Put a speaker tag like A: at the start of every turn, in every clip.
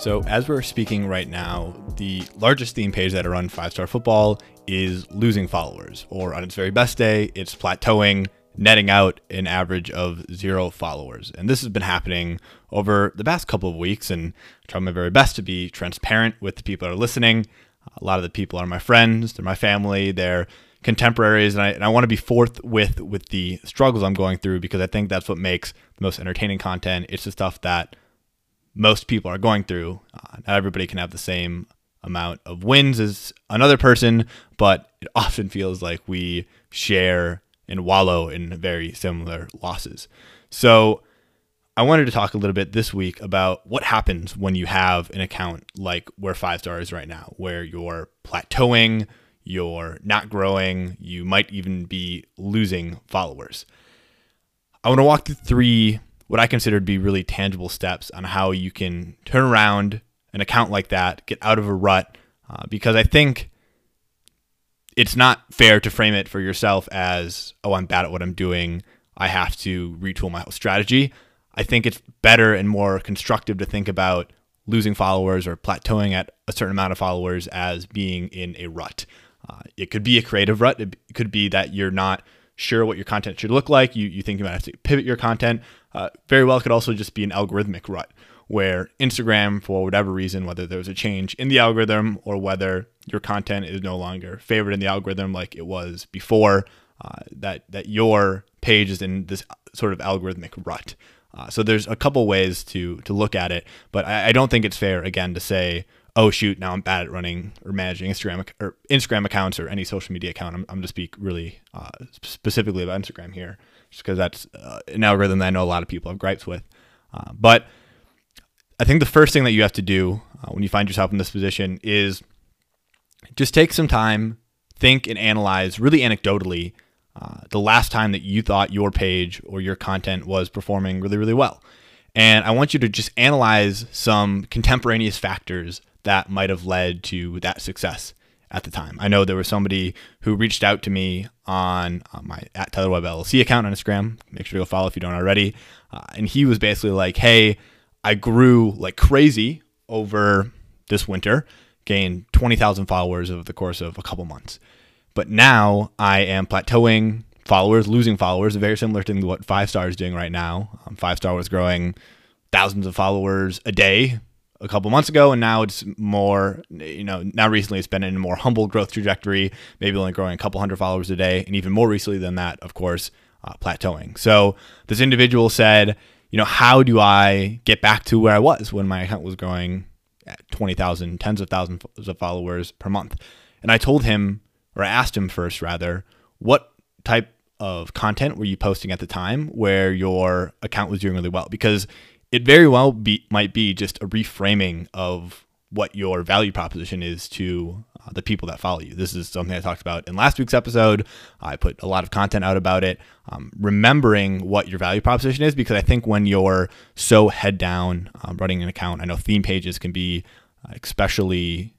A: So, as we're speaking right now, the largest theme page that I run five star football is losing followers, or on its very best day, it's plateauing, netting out an average of zero followers. And this has been happening over the past couple of weeks, and I try my very best to be transparent with the people that are listening. A lot of the people are my friends, they're my family, they're contemporaries, and I, and I want to be forth with with the struggles I'm going through because I think that's what makes the most entertaining content. It's the stuff that most people are going through. Uh, not everybody can have the same amount of wins as another person, but it often feels like we share and wallow in very similar losses. So I wanted to talk a little bit this week about what happens when you have an account like where Five Star is right now, where you're plateauing, you're not growing, you might even be losing followers. I want to walk through three what I consider to be really tangible steps on how you can turn around an account like that, get out of a rut, uh, because I think it's not fair to frame it for yourself as, oh, I'm bad at what I'm doing. I have to retool my whole strategy. I think it's better and more constructive to think about losing followers or plateauing at a certain amount of followers as being in a rut. Uh, it could be a creative rut. It could be that you're not sure what your content should look like. You, you think you might have to pivot your content. Uh, very well could also just be an algorithmic rut where Instagram, for whatever reason, whether there was a change in the algorithm or whether your content is no longer favored in the algorithm like it was before, uh, that that your page is in this sort of algorithmic rut. Uh, so there's a couple ways to to look at it, but I, I, don't think it's fair again to say, oh shoot, now I'm bad at running or managing Instagram or Instagram accounts or any social media account. I'm, I'm going to speak really uh, specifically about Instagram here just because that's uh, an algorithm that I know a lot of people have gripes with. Uh, but I think the first thing that you have to do uh, when you find yourself in this position is just take some time, think and analyze really anecdotally uh, the last time that you thought your page or your content was performing really, really well. And I want you to just analyze some contemporaneous factors that might have led to that success at the time. I know there was somebody who reached out to me on uh, my at Tyler Webb LLC account on Instagram. Make sure to go follow if you don't already. Uh, and he was basically like, "Hey, I grew like crazy over this winter, gained twenty thousand followers over the course of a couple months, but now I am plateauing." Followers losing followers, very similar thing to what Five Star is doing right now. Um, Five Star was growing thousands of followers a day a couple months ago, and now it's more, you know, now recently it's been in a more humble growth trajectory, maybe only growing a couple hundred followers a day, and even more recently than that, of course, uh, plateauing. So this individual said, you know, how do I get back to where I was when my account was growing at 20,000, tens of thousands of followers per month? And I told him, or I asked him first rather, what type of content were you posting at the time where your account was doing really well? Because it very well be, might be just a reframing of what your value proposition is to uh, the people that follow you. This is something I talked about in last week's episode. I put a lot of content out about it. Um, remembering what your value proposition is, because I think when you're so head down um, running an account, I know theme pages can be uh, especially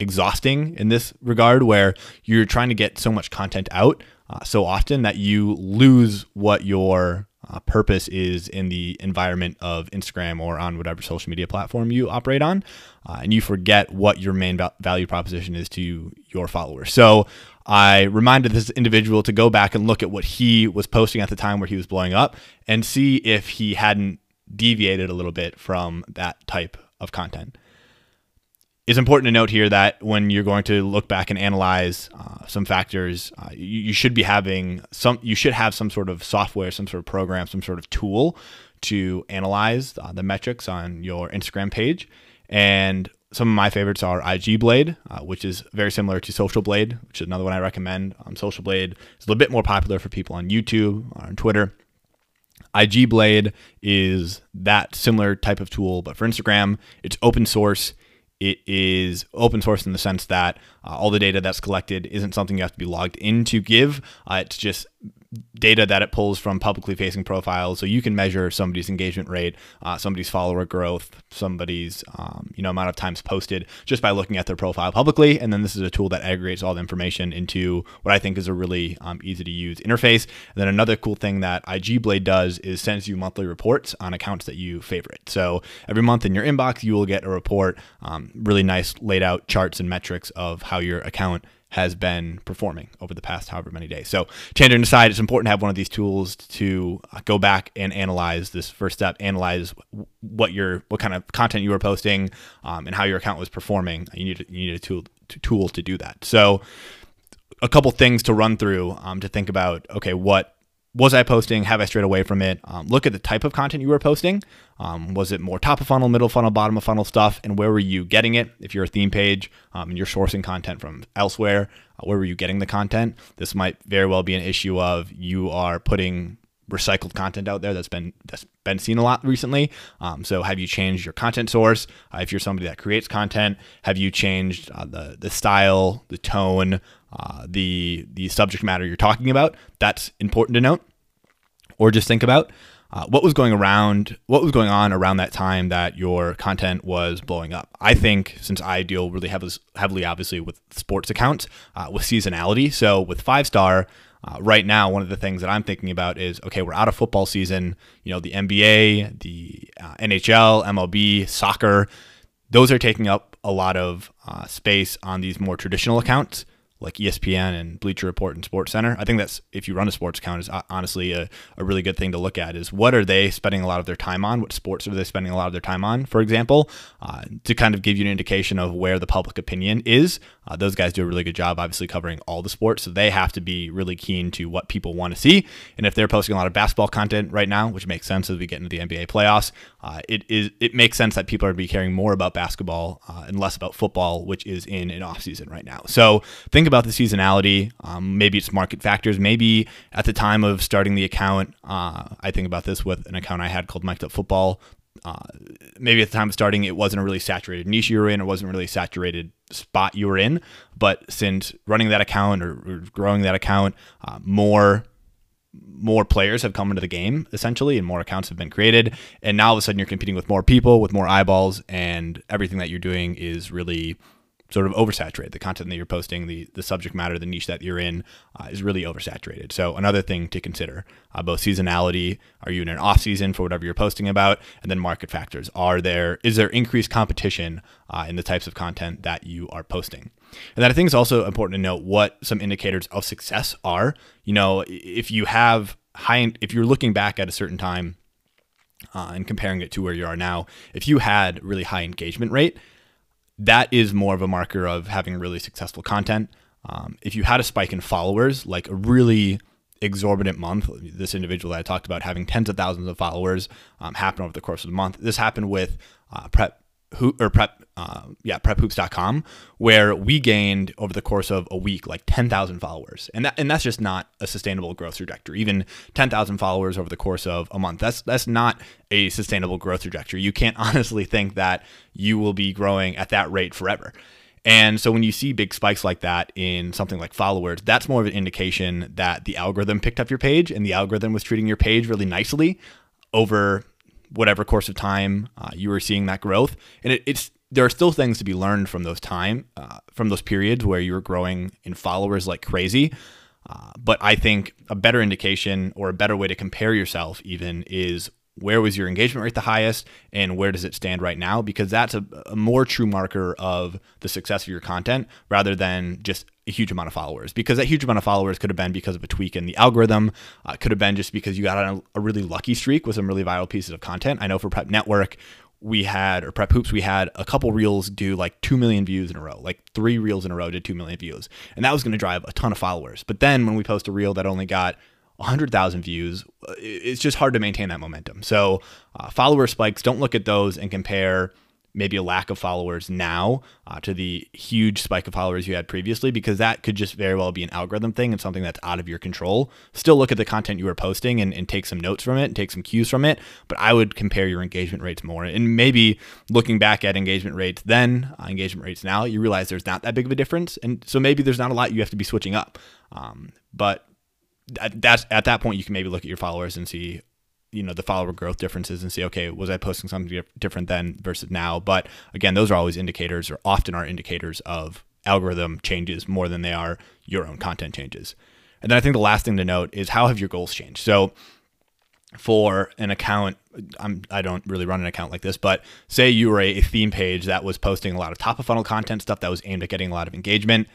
A: exhausting in this regard, where you're trying to get so much content out uh, so often that you lose what your uh, purpose is in the environment of Instagram or on whatever social media platform you operate on, uh, and you forget what your main value proposition is to your followers. So I reminded this individual to go back and look at what he was posting at the time where he was blowing up and see if he hadn't deviated a little bit from that type of content it's important to note here that when you're going to look back and analyze uh, some factors, uh, you, you, should be having some. You should have some sort of software, some sort of program, some sort of tool to analyze uh, the metrics on your Instagram page. And some of my favorites are IG Blade, uh, which is very similar to Social Blade, which is another one I recommend. Um, Social Blade is a little bit more popular for people on YouTube or on Twitter. IG Blade is that similar type of tool, but for Instagram, it's open source it is open source in the sense that uh, all the data that's collected isn't something you have to be logged in to give. Uh, it's just data that it pulls from publicly facing profiles, so you can measure somebody's engagement rate, uh, somebody's follower growth, somebody's um, you know amount of times posted just by looking at their profile publicly. And then this is a tool that aggregates all the information into what I think is a really um, easy to use interface. And then another cool thing that IG Blade does is sends you monthly reports on accounts that you favorite. So every month in your inbox, you will get a report, um, really nice laid out charts and metrics of how your account has been performing over the past however many days. So, tangent aside, it's important to have one of these tools to uh, go back and analyze this first step, analyze what your what kind of content you were posting, um, and how your account was performing. You need you need a tool to, tool to do that. So, a couple things to run through um, to think about. Okay, what was I posting? Have I strayed away from it? Um, look at the type of content you were posting. Um, was it more top of funnel, middle funnel, bottom of funnel stuff? And where were you getting it? If you're a theme page um, and you're sourcing content from elsewhere, uh, where were you getting the content? This might very well be an issue of you are putting recycled content out there that's been that's been seen a lot recently. Um, so have you changed your content source? Uh, if you're somebody that creates content, have you changed uh, the the style, the tone, uh, the the subject matter you're talking about? That's important to note, or just think about. Uh, what was going around what was going on around that time that your content was blowing up i think since i deal really heavily, heavily obviously with sports accounts uh, with seasonality so with five star uh, right now, one of the things that I'm thinking about is okay, we're out of football season. You know, the NBA, the uh, NHL, MLB, soccer, those are taking up a lot of uh, space on these more traditional accounts like ESPN and Bleacher Report and Sports Center. I think that's if you run a sports account is uh, honestly a, a really good thing to look at is what are they spending a lot of their time on? What sports are they spending a lot of their time on, for example, uh, to kind of give you an indication of where the public opinion is. Uh, those guys do a really good job, obviously covering all the sports, so they have to be really keen to what people want to see. And if they're posting a lot of basketball content right now, which makes sense as we get into the NBA playoffs, uh, it is it makes sense that people are to be caring more about basketball uh, and less about football, which is in an off season right now. So think about the seasonality. Um, maybe it's market factors. Maybe at the time of starting the account, uh, I think about this with an account I had called Mic'd Up Football. Uh, maybe at the time of starting, it wasn't a really saturated niche you were in. It wasn't really saturated spot you were in. But since running that account or, or growing that account, uh, more more players have come into the game essentially and more accounts have been created and now all of a sudden you're competing with more people with more eyeballs and everything that you're doing is really sort of oversaturated. The content that you're posting, the the subject matter, the niche that you're in, uh, is really oversaturated. So another thing to consider: uh, both seasonality. Are you in an off season for whatever you're posting about, and then market factors. Are there is there increased competition uh, in the types of content that you are posting? And then I think it's also important to note what some indicators of success are. You know, if you have high, if you're looking back at a certain time. Uh, and comparing it to where you are now, if you had really high engagement rate, that is more of a marker of having really successful content. Um, if you had a spike in followers, like a really exorbitant month, this individual that I talked about having tens of thousands of followers um, happen over the course of the month. This happened with uh, Prep Ho- or Prep uh, yeah, prephoops.com, where we gained over the course of a week like 10,000 followers. And that and that's just not a sustainable growth trajectory. Even 10,000 followers over the course of a month. That's that's not a sustainable growth trajectory. You can't honestly think that you will be growing at that rate forever. And so when you see big spikes like that in something like followers, that's more of an indication that the algorithm picked up your page and the algorithm was treating your page really nicely over whatever course of time uh, you were seeing that growth. And it, it's there are still things to be learned from those time uh, from those periods where you were growing in followers like crazy. Uh, but I think a better indication or a better way to compare yourself even is where was your engagement rate the highest and where does it stand right now because that's a, a, more true marker of the success of your content rather than just a huge amount of followers. Because that huge amount of followers could have been because of a tweak in the algorithm. Uh, could have been just because you got on a, a really lucky streak with some really viral pieces of content. I know for prep network we had or prep hoops we had a couple reels do like 2 million views in a row like three reels in a row did 2 million views. And that was going to drive a ton of followers. But then when we post a reel that only got 100,000 views it's just hard to maintain that momentum. So uh, follower spikes don't look at those and compare maybe a lack of followers now uh, to the huge spike of followers you had previously because that could just very well be an algorithm thing and something that's out of your control. Still look at the content you were posting and, and take some notes from it and take some cues from it but i would compare your engagement rates more. And maybe looking back at engagement rates then uh, engagement rates now you realize there's not that big of a difference. And so maybe there's not a lot you have to be switching up. Um, but that's at that point you can maybe look at your followers and see you know the follower growth differences and see okay was i posting something different then versus now? But again those are always indicators or often are indicators of algorithm changes more than they are your own content changes. And then i think the last thing to note is how have your goals changed? So for an account I'm, i don't really run an account like this but say you were a, a theme page that was posting a lot of top of funnel content stuff that was aimed at getting a lot of engagement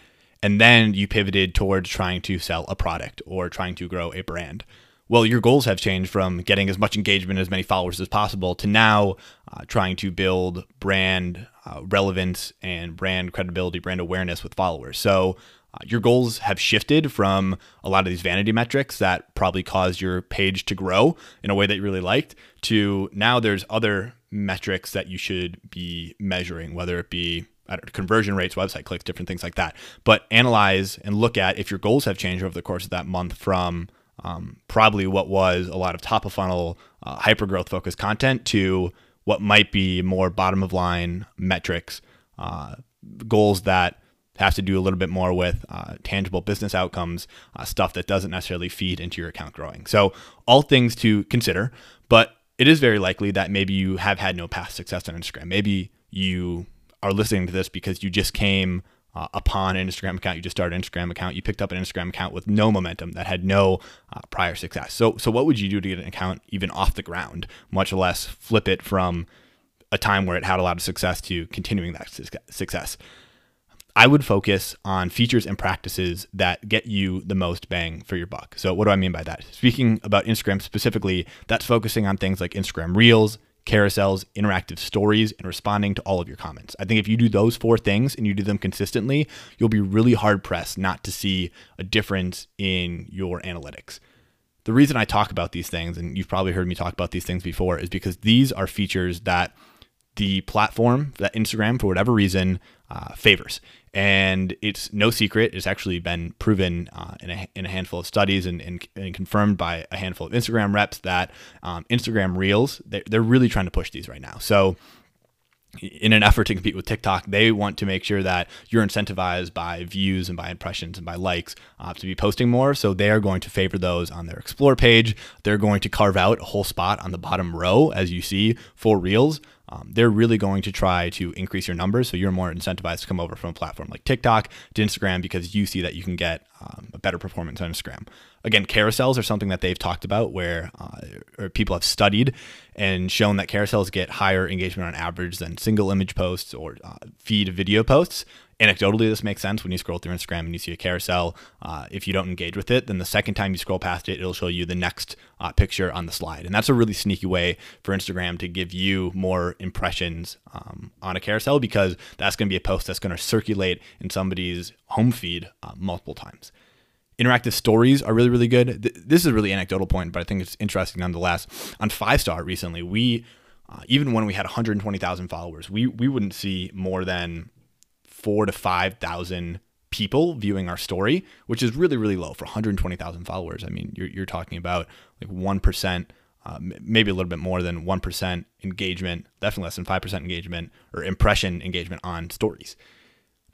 A: and then you pivoted towards trying to sell a product or trying to grow a brand well, your goals have changed from getting as much engagement, as many followers as possible, to now uh, trying to build brand uh, relevance and brand credibility, brand awareness with followers. So uh, your goals have shifted from a lot of these vanity metrics that probably caused your page to grow in a way that you really liked to now there's other metrics that you should be measuring, whether it be conversion rates, website clicks, different things like that. But analyze and look at if your goals have changed over the course of that month from um, probably what was a lot of top of funnel uh, hyper growth focused content to what might be more bottom of line metrics, uh, goals that have to do a little bit more with uh, tangible business outcomes, uh, stuff that doesn't necessarily feed into your account growing. So, all things to consider, but it is very likely that maybe you have had no past success on Instagram. Maybe you are listening to this because you just came uh, upon an Instagram account. You just started an Instagram account. You picked up an Instagram account with no momentum that had no uh, prior success. So, so what would you do to get an account even off the ground, much less flip it from a time where it had a lot of success to continuing that success? I would focus on features and practices that get you the most bang for your buck. So, what do I mean by that? Speaking about Instagram specifically, that's focusing on things like Instagram Reels, carousels, interactive stories, and responding to all of your comments. I think if you do those four things and you do them consistently, you'll be really hard pressed not to see a difference in your analytics. The reason I talk about these things, and you've probably heard me talk about these things before, is because these are features that the platform, that Instagram, for whatever reason, uh, favors. And it's no secret. It's actually been proven uh, in, a, in a handful of studies and, and, and, confirmed by a handful of Instagram reps that um, Instagram Reels, they're, they're really trying to push these right now. So, in an effort to compete with TikTok, they want to make sure that you're incentivized by views and by impressions and by likes uh, to be posting more. So they are going to favor those on their explore page. They're going to carve out a whole spot on the bottom row, as you see, for Reels um, they're really going to try to increase your numbers. So you're more incentivized to come over from a platform like TikTok to Instagram because you see that you can get um, better performance on Instagram. Again, carousels are something that they've talked about where uh, people have studied and shown that carousels get higher engagement on average than single image posts or uh, feed video posts. Anecdotally this makes sense. When you scroll through instagram and you see a carousel uh, if you don't engage with it then the second time you scroll past it it'll show you the next uh, picture on the slide. And that's a really sneaky way for instagram to give you more impressions um, on a carousel because that's going to be a post that's going to circulate in somebody's home feed uh, multiple times interactive stories are really really good this is a really anecdotal point but i think it's interesting nonetheless on five star recently we uh, even when we had 120,000 followers, we we wouldn't see more than four to 5,000 people viewing our story, which is really, really low for 120,000 followers. I mean, you're, you're talking about like 1%, uh, maybe a little bit more than 1% engagement, definitely less than 5% engagement or impression engagement on stories.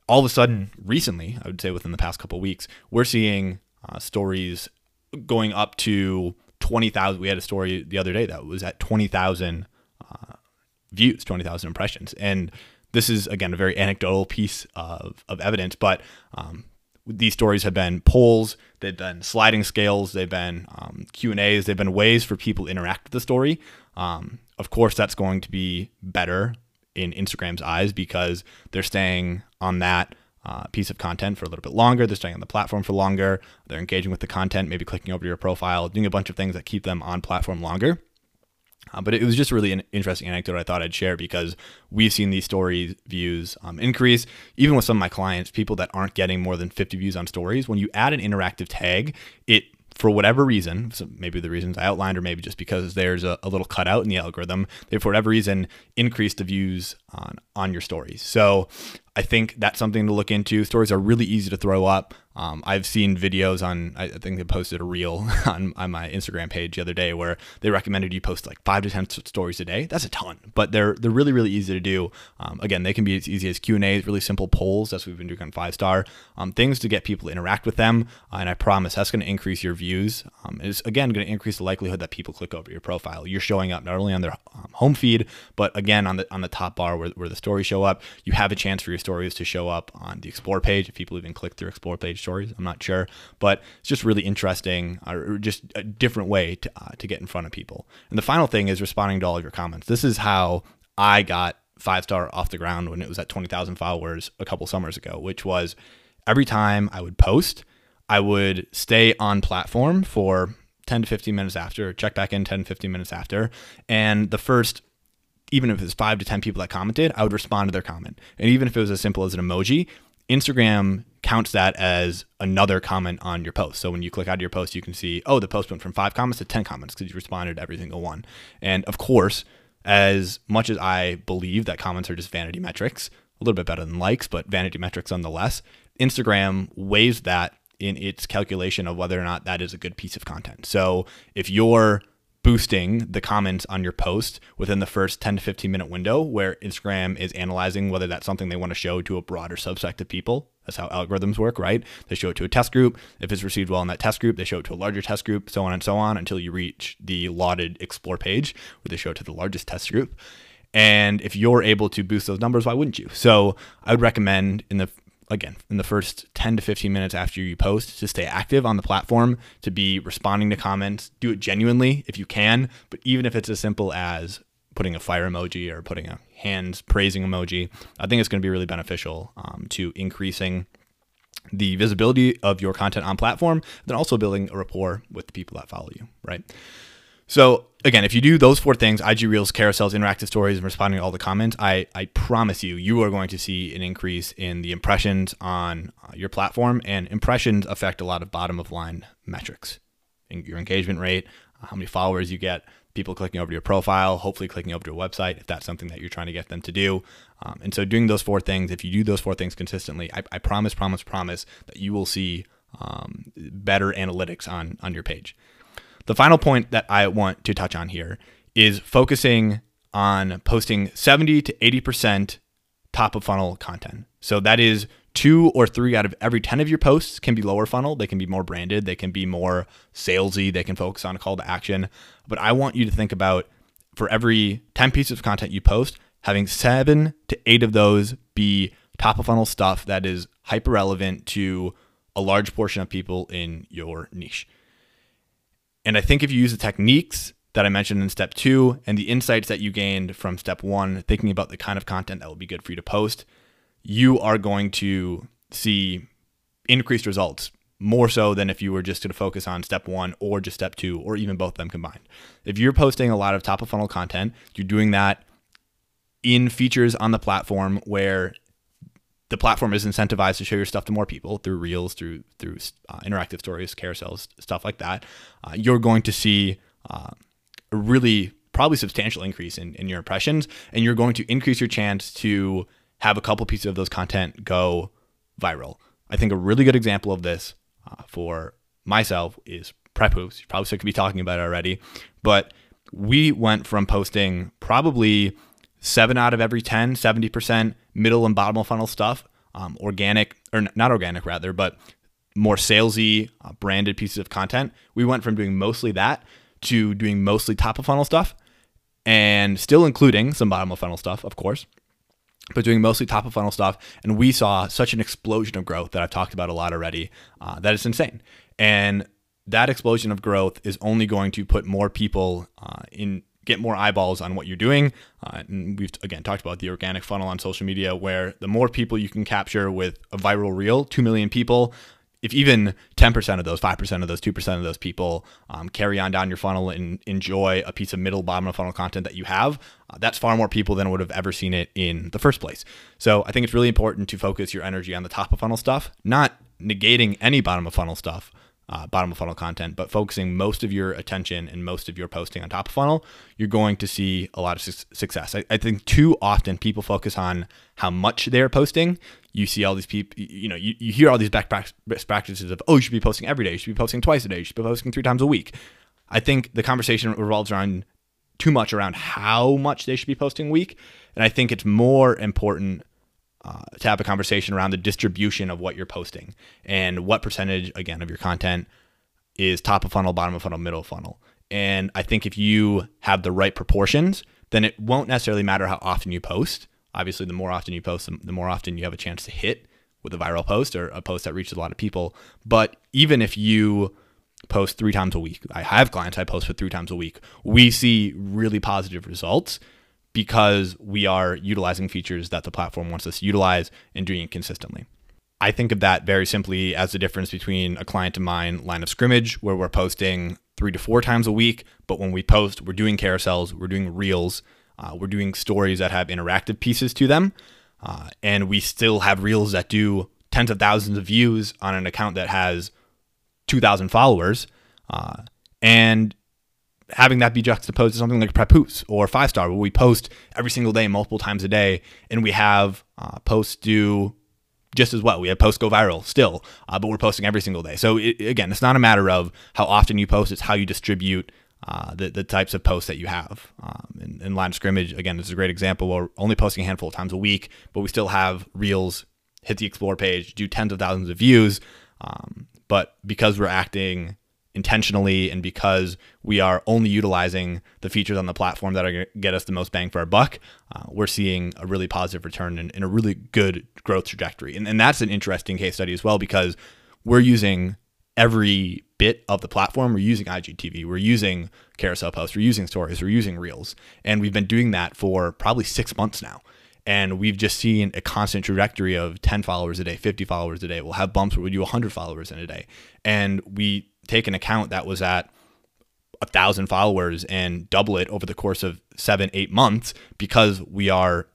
A: All of a sudden, recently, I would say within the past couple weeks, we're seeing uh, stories going up to 20,000. We had a story the other day that was at 20,000 uh, views, 20,000 impressions. And this is again a very anecdotal piece of, of evidence, but um, these stories have been polls, they've been sliding scales, they've been um, Q and A's, they've been ways for people to interact with the story. Um, of course, that's going to be better in Instagram's eyes because they're staying on that uh, piece of content for a little bit longer. They're staying on the platform for longer. They're engaging with the content, maybe clicking over to your profile, doing a bunch of things that keep them on platform longer. Uh, but it was just really an interesting anecdote I thought I'd share because we've seen these story views um, increase. Even with some of my clients, people that aren't getting more than 50 views on stories, when you add an interactive tag, it for whatever reason, so maybe the reasons I outlined, or maybe just because there's a, a little cutout in the algorithm, they for whatever reason increase the views on on your stories. So I think that's something to look into. Stories are really easy to throw up. Um, I've seen videos on, I think they posted a reel on, on my Instagram page the other day where they recommended you post like five to 10 stories a day. That's a ton, but they're, they're really, really easy to do. Um, again, they can be as easy as Q and A's, really simple polls. That's what we've been doing on five star um, things to get people to interact with them. Uh, and I promise that's going to increase your views. Um, it's again, going to increase the likelihood that people click over your profile. You're showing up not only on their um, home feed, but again, on the, on the top bar where, where the stories show up, you have a chance for your stories to show up on the explore page. If people even click through explore page stories, I'm not sure, but it's just really interesting, uh, or just a different way to, uh, to get in front of people. And the final thing is responding to all of your comments. This is how I got five star off the ground when it was at 20,000 followers a couple summers ago, which was every time I would post, I would stay on platform for 10 to 15 minutes after, check back in 10, 15 minutes after. And the first even if it's five to 10 people that commented, I would respond to their comment. And even if it was as simple as an emoji, Instagram counts that as another comment on your post. So when you click out of your post, you can see, oh, the post went from five comments to 10 comments because you responded to every single one. And of course, as much as I believe that comments are just vanity metrics, a little bit better than likes, but vanity metrics nonetheless, Instagram weighs that in its calculation of whether or not that is a good piece of content. So if you're boosting the comments on your post within the first 10 to 15 minute window where Instagram is analyzing whether that's something they want to show to a broader subset of people. That's how algorithms work, right? They show it to a test group. If it's received well in that test group, they show it to a larger test group, so on and so on until you reach the lauded explore page where they show it to the largest test group. And if you're able to boost those numbers, why wouldn't you? So I would recommend in the again, in the first 10 to 15 minutes after you post to stay active on the platform, to be responding to comments. Do it genuinely if you can, but even if it's as simple as putting a fire emoji or putting a hands praising emoji, I think it's going to be really beneficial um, to increasing the visibility of your content on platform, then also building a rapport with the people that follow you, right? So again, if you do those four things, IG Reels, carousels, interactive stories, and responding to all the comments, I, I promise you, you are going to see an increase in the impressions on uh, your platform. And impressions affect a lot of bottom of line metrics, your engagement rate, uh, how many followers you get, people clicking over to your profile, hopefully clicking over to your website if that's something that you're trying to get them to do. Um, and so doing those four things, if you do those four things consistently, I, I promise, promise, promise that you will see um, better analytics on, on your page. The final point that I want to touch on here is focusing on posting 70 to 80% top of funnel content. So that is two or three out of every 10 of your posts can be lower funnel. They can be more branded, they can be more salesy, they can focus on a call to action. But I want you to think about for every 10 pieces of content you post, having seven to eight of those be top of funnel stuff that is hyper relevant to a large portion of people in your niche. And I think if you use the techniques that I mentioned in step two and the insights that you gained from step one, thinking about the kind of content that will be good for you to post, you are going to see increased results more so than if you were just going to focus on step one or just step two or even both of them combined. If you're posting a lot of top of funnel content, you're doing that in features on the platform where the platform is incentivized to show your stuff to more people through reels, through through uh, interactive stories, carousels, stuff like that. Uh, you're going to see uh, a really probably substantial increase in, in your impressions, and you're going to increase your chance to have a couple pieces of those content go viral. I think a really good example of this uh, for myself is Prep Hoops. You probably to be talking about it already, but we went from posting probably seven out of every 10, 70% middle and bottom of funnel stuff, um, organic, or not organic rather, but more salesy, uh, branded pieces of content. We went from doing mostly that to doing mostly top of funnel stuff and still including some bottom of funnel stuff, of course, but doing mostly top of funnel stuff. And we saw such an explosion of growth that I've talked about a lot already uh, that it's insane. And that explosion of growth is only going to put more people uh, in get more eyeballs on what you're doing. Uh, and we've again talked about the organic funnel on social media, where the more people you can capture with a viral reel, two million people. If even 10% of those, 5% of those, 2% of those people um, carry on down your funnel and enjoy a piece of middle, bottom of funnel content that you have, uh, that's far more people than would have ever seen it in the first place. So I think it's really important to focus your energy on the top of funnel stuff, not negating any bottom of funnel stuff, uh, bottom of funnel content, but focusing most of your attention and most of your posting on top of funnel, you're going to see a lot of su- success. I, I, think too often people focus on how much they're posting. You see all these people, you know, you, you hear all these back practices of, oh, you should be posting every day, you should be posting twice a day, you should be posting three times a week. I think the conversation revolves around too much around how much they should be posting a week. And I think it's more important uh, to have a conversation around the distribution of what you're posting and what percentage, again, of your content is top of funnel, bottom of funnel, middle funnel. And I think if you have the right proportions, then it won't necessarily matter how often you post. Obviously, the more often you post, the more often you have a chance to hit with a viral post or a post that reaches a lot of people. But even if you post three times a week, I have clients I post for three times a week, we see really positive results because we are utilizing features that the platform wants us to utilize and doing it consistently. I think of that very simply as the difference between a client of mine line of scrimmage, where we're posting three to four times a week, but when we post, we're doing carousels, we're doing reels, uh, we're doing stories that have interactive pieces to them, uh, and we still have reels that do tens of thousands of views on an account that has 2,000 followers. Uh, and having that be juxtaposed to something like Prep Hoops or Five Star, where we post every single day, multiple times a day, and we have uh, posts do just as well. We have posts go viral still, uh, but we're posting every single day. So it, again, it's not a matter of how often you post; it's how you distribute uh, the the types of posts that you have. Um, in, in line of scrimmage, again, this is a great example. We're only posting a handful of times a week, but we still have reels hit the explore page, do tens of thousands of views. Um, but because we're acting intentionally and because we are only utilizing the features on the platform that are going to get us the most bang for our buck, uh, we're seeing a really positive return and, and a really good growth trajectory. And, and that's an interesting case study as well because we're using every bit of the platform. We're using IGTV, we're using carousel posts, we're using stories, we're using reels. And we've been doing that for probably six months now. And we've just seen a constant trajectory of 10 followers a day, 50 followers a day. We'll have bumps where we do 100 followers in a day. And we take an account that was at a thousand followers and double it over the course of seven, eight months because we are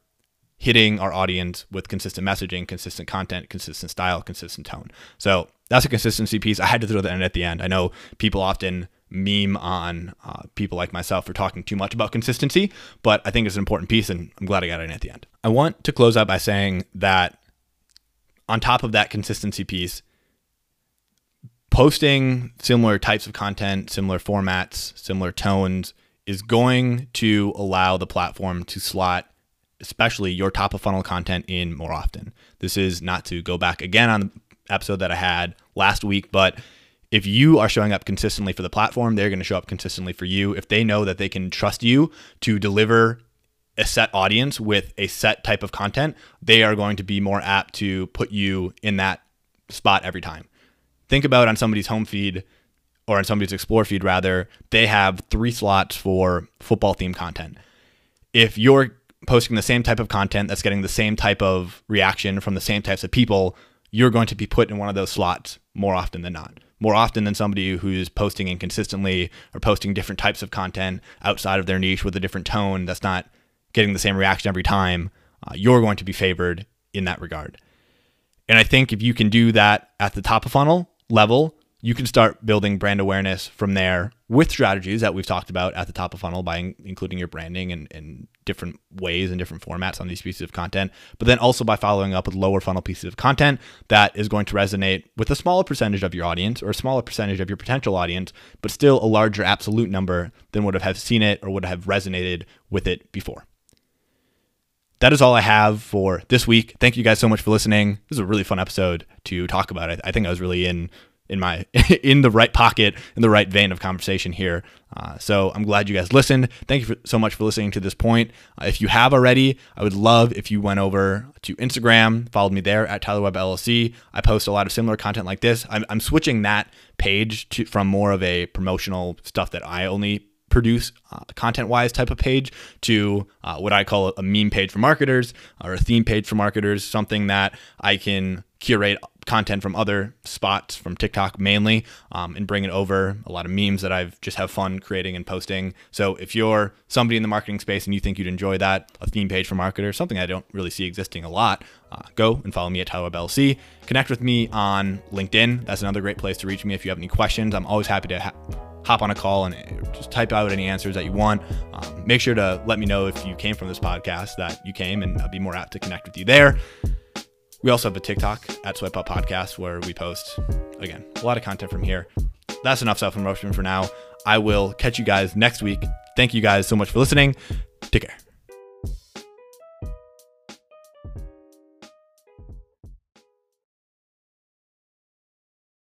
A: hitting our audience with consistent messaging, consistent content, consistent style, consistent tone. So that's a consistency piece. I had to throw that in at the end. I know people often meme on uh, people like myself for talking too much about consistency, but I think it's an important piece and I'm glad I got it in at the end. I want to close out by saying that on top of that consistency piece, posting similar types of content, similar formats, similar tones is going to allow the platform to slot especially your top of funnel content in more often. This is not to go back again on the episode that I had last week, but if you are showing up consistently for the platform, they're going to show up consistently for you. If they know that they can trust you to deliver a set audience with a set type of content, they are going to be more apt to put you in that spot every time think about on somebody's home feed or on somebody's explore feed rather, they have three slots for football themed content. If you're posting the same type of content that's getting the same type of reaction from the same types of people, you're going to be put in one of those slots more often than not. More often than somebody who's posting inconsistently or posting different types of content outside of their niche with a different tone that's not getting the same reaction every time, uh, you're going to be favored in that regard. And I think if you can do that at the top of funnel, level, you can start building brand awareness from there with strategies that we've talked about at the top of funnel by in- including your branding and, and different ways and different formats on these pieces of content, but then also by following up with lower funnel pieces of content that is going to resonate with a smaller percentage of your audience or a smaller percentage of your potential audience, but still a larger absolute number than would have seen it or would have resonated with it before that is all I have for this week. Thank you guys so much for listening. This is a really fun episode to talk about. I, I think I was really in in my in the right pocket in the right vein of conversation here uh, so i'm glad you guys listened thank you for, so much for listening to this point uh, if you have already i would love if you went over to instagram followed me there at tyler webb llc i post a lot of similar content like this i'm, I'm switching that page to from more of a promotional stuff that i only produce uh, content wise type of page to uh, what I call a meme page for marketers or a theme page for marketers, something that I can curate content from other spots from TikTok mainly um, and bring it over. A lot of memes that I've just have fun creating and posting. So if you're somebody in the marketing space and you think you'd enjoy that, a theme page for marketers, something I don't really see existing a lot, uh, go and follow me at Tyler LC. Connect with me on LinkedIn. That's another great place to reach me if you have any questions. I'm always happy to hop on a call and just type out any answers that you want. Um, make sure to let me know if you came from this podcast that you came, and I'll be more apt to connect with you there. We also have a TikTok at Swipe Up Podcast where we post, again, a lot of content from here. That's enough self promotion for now. I will catch you guys next week. Thank you guys so much for listening. Take care.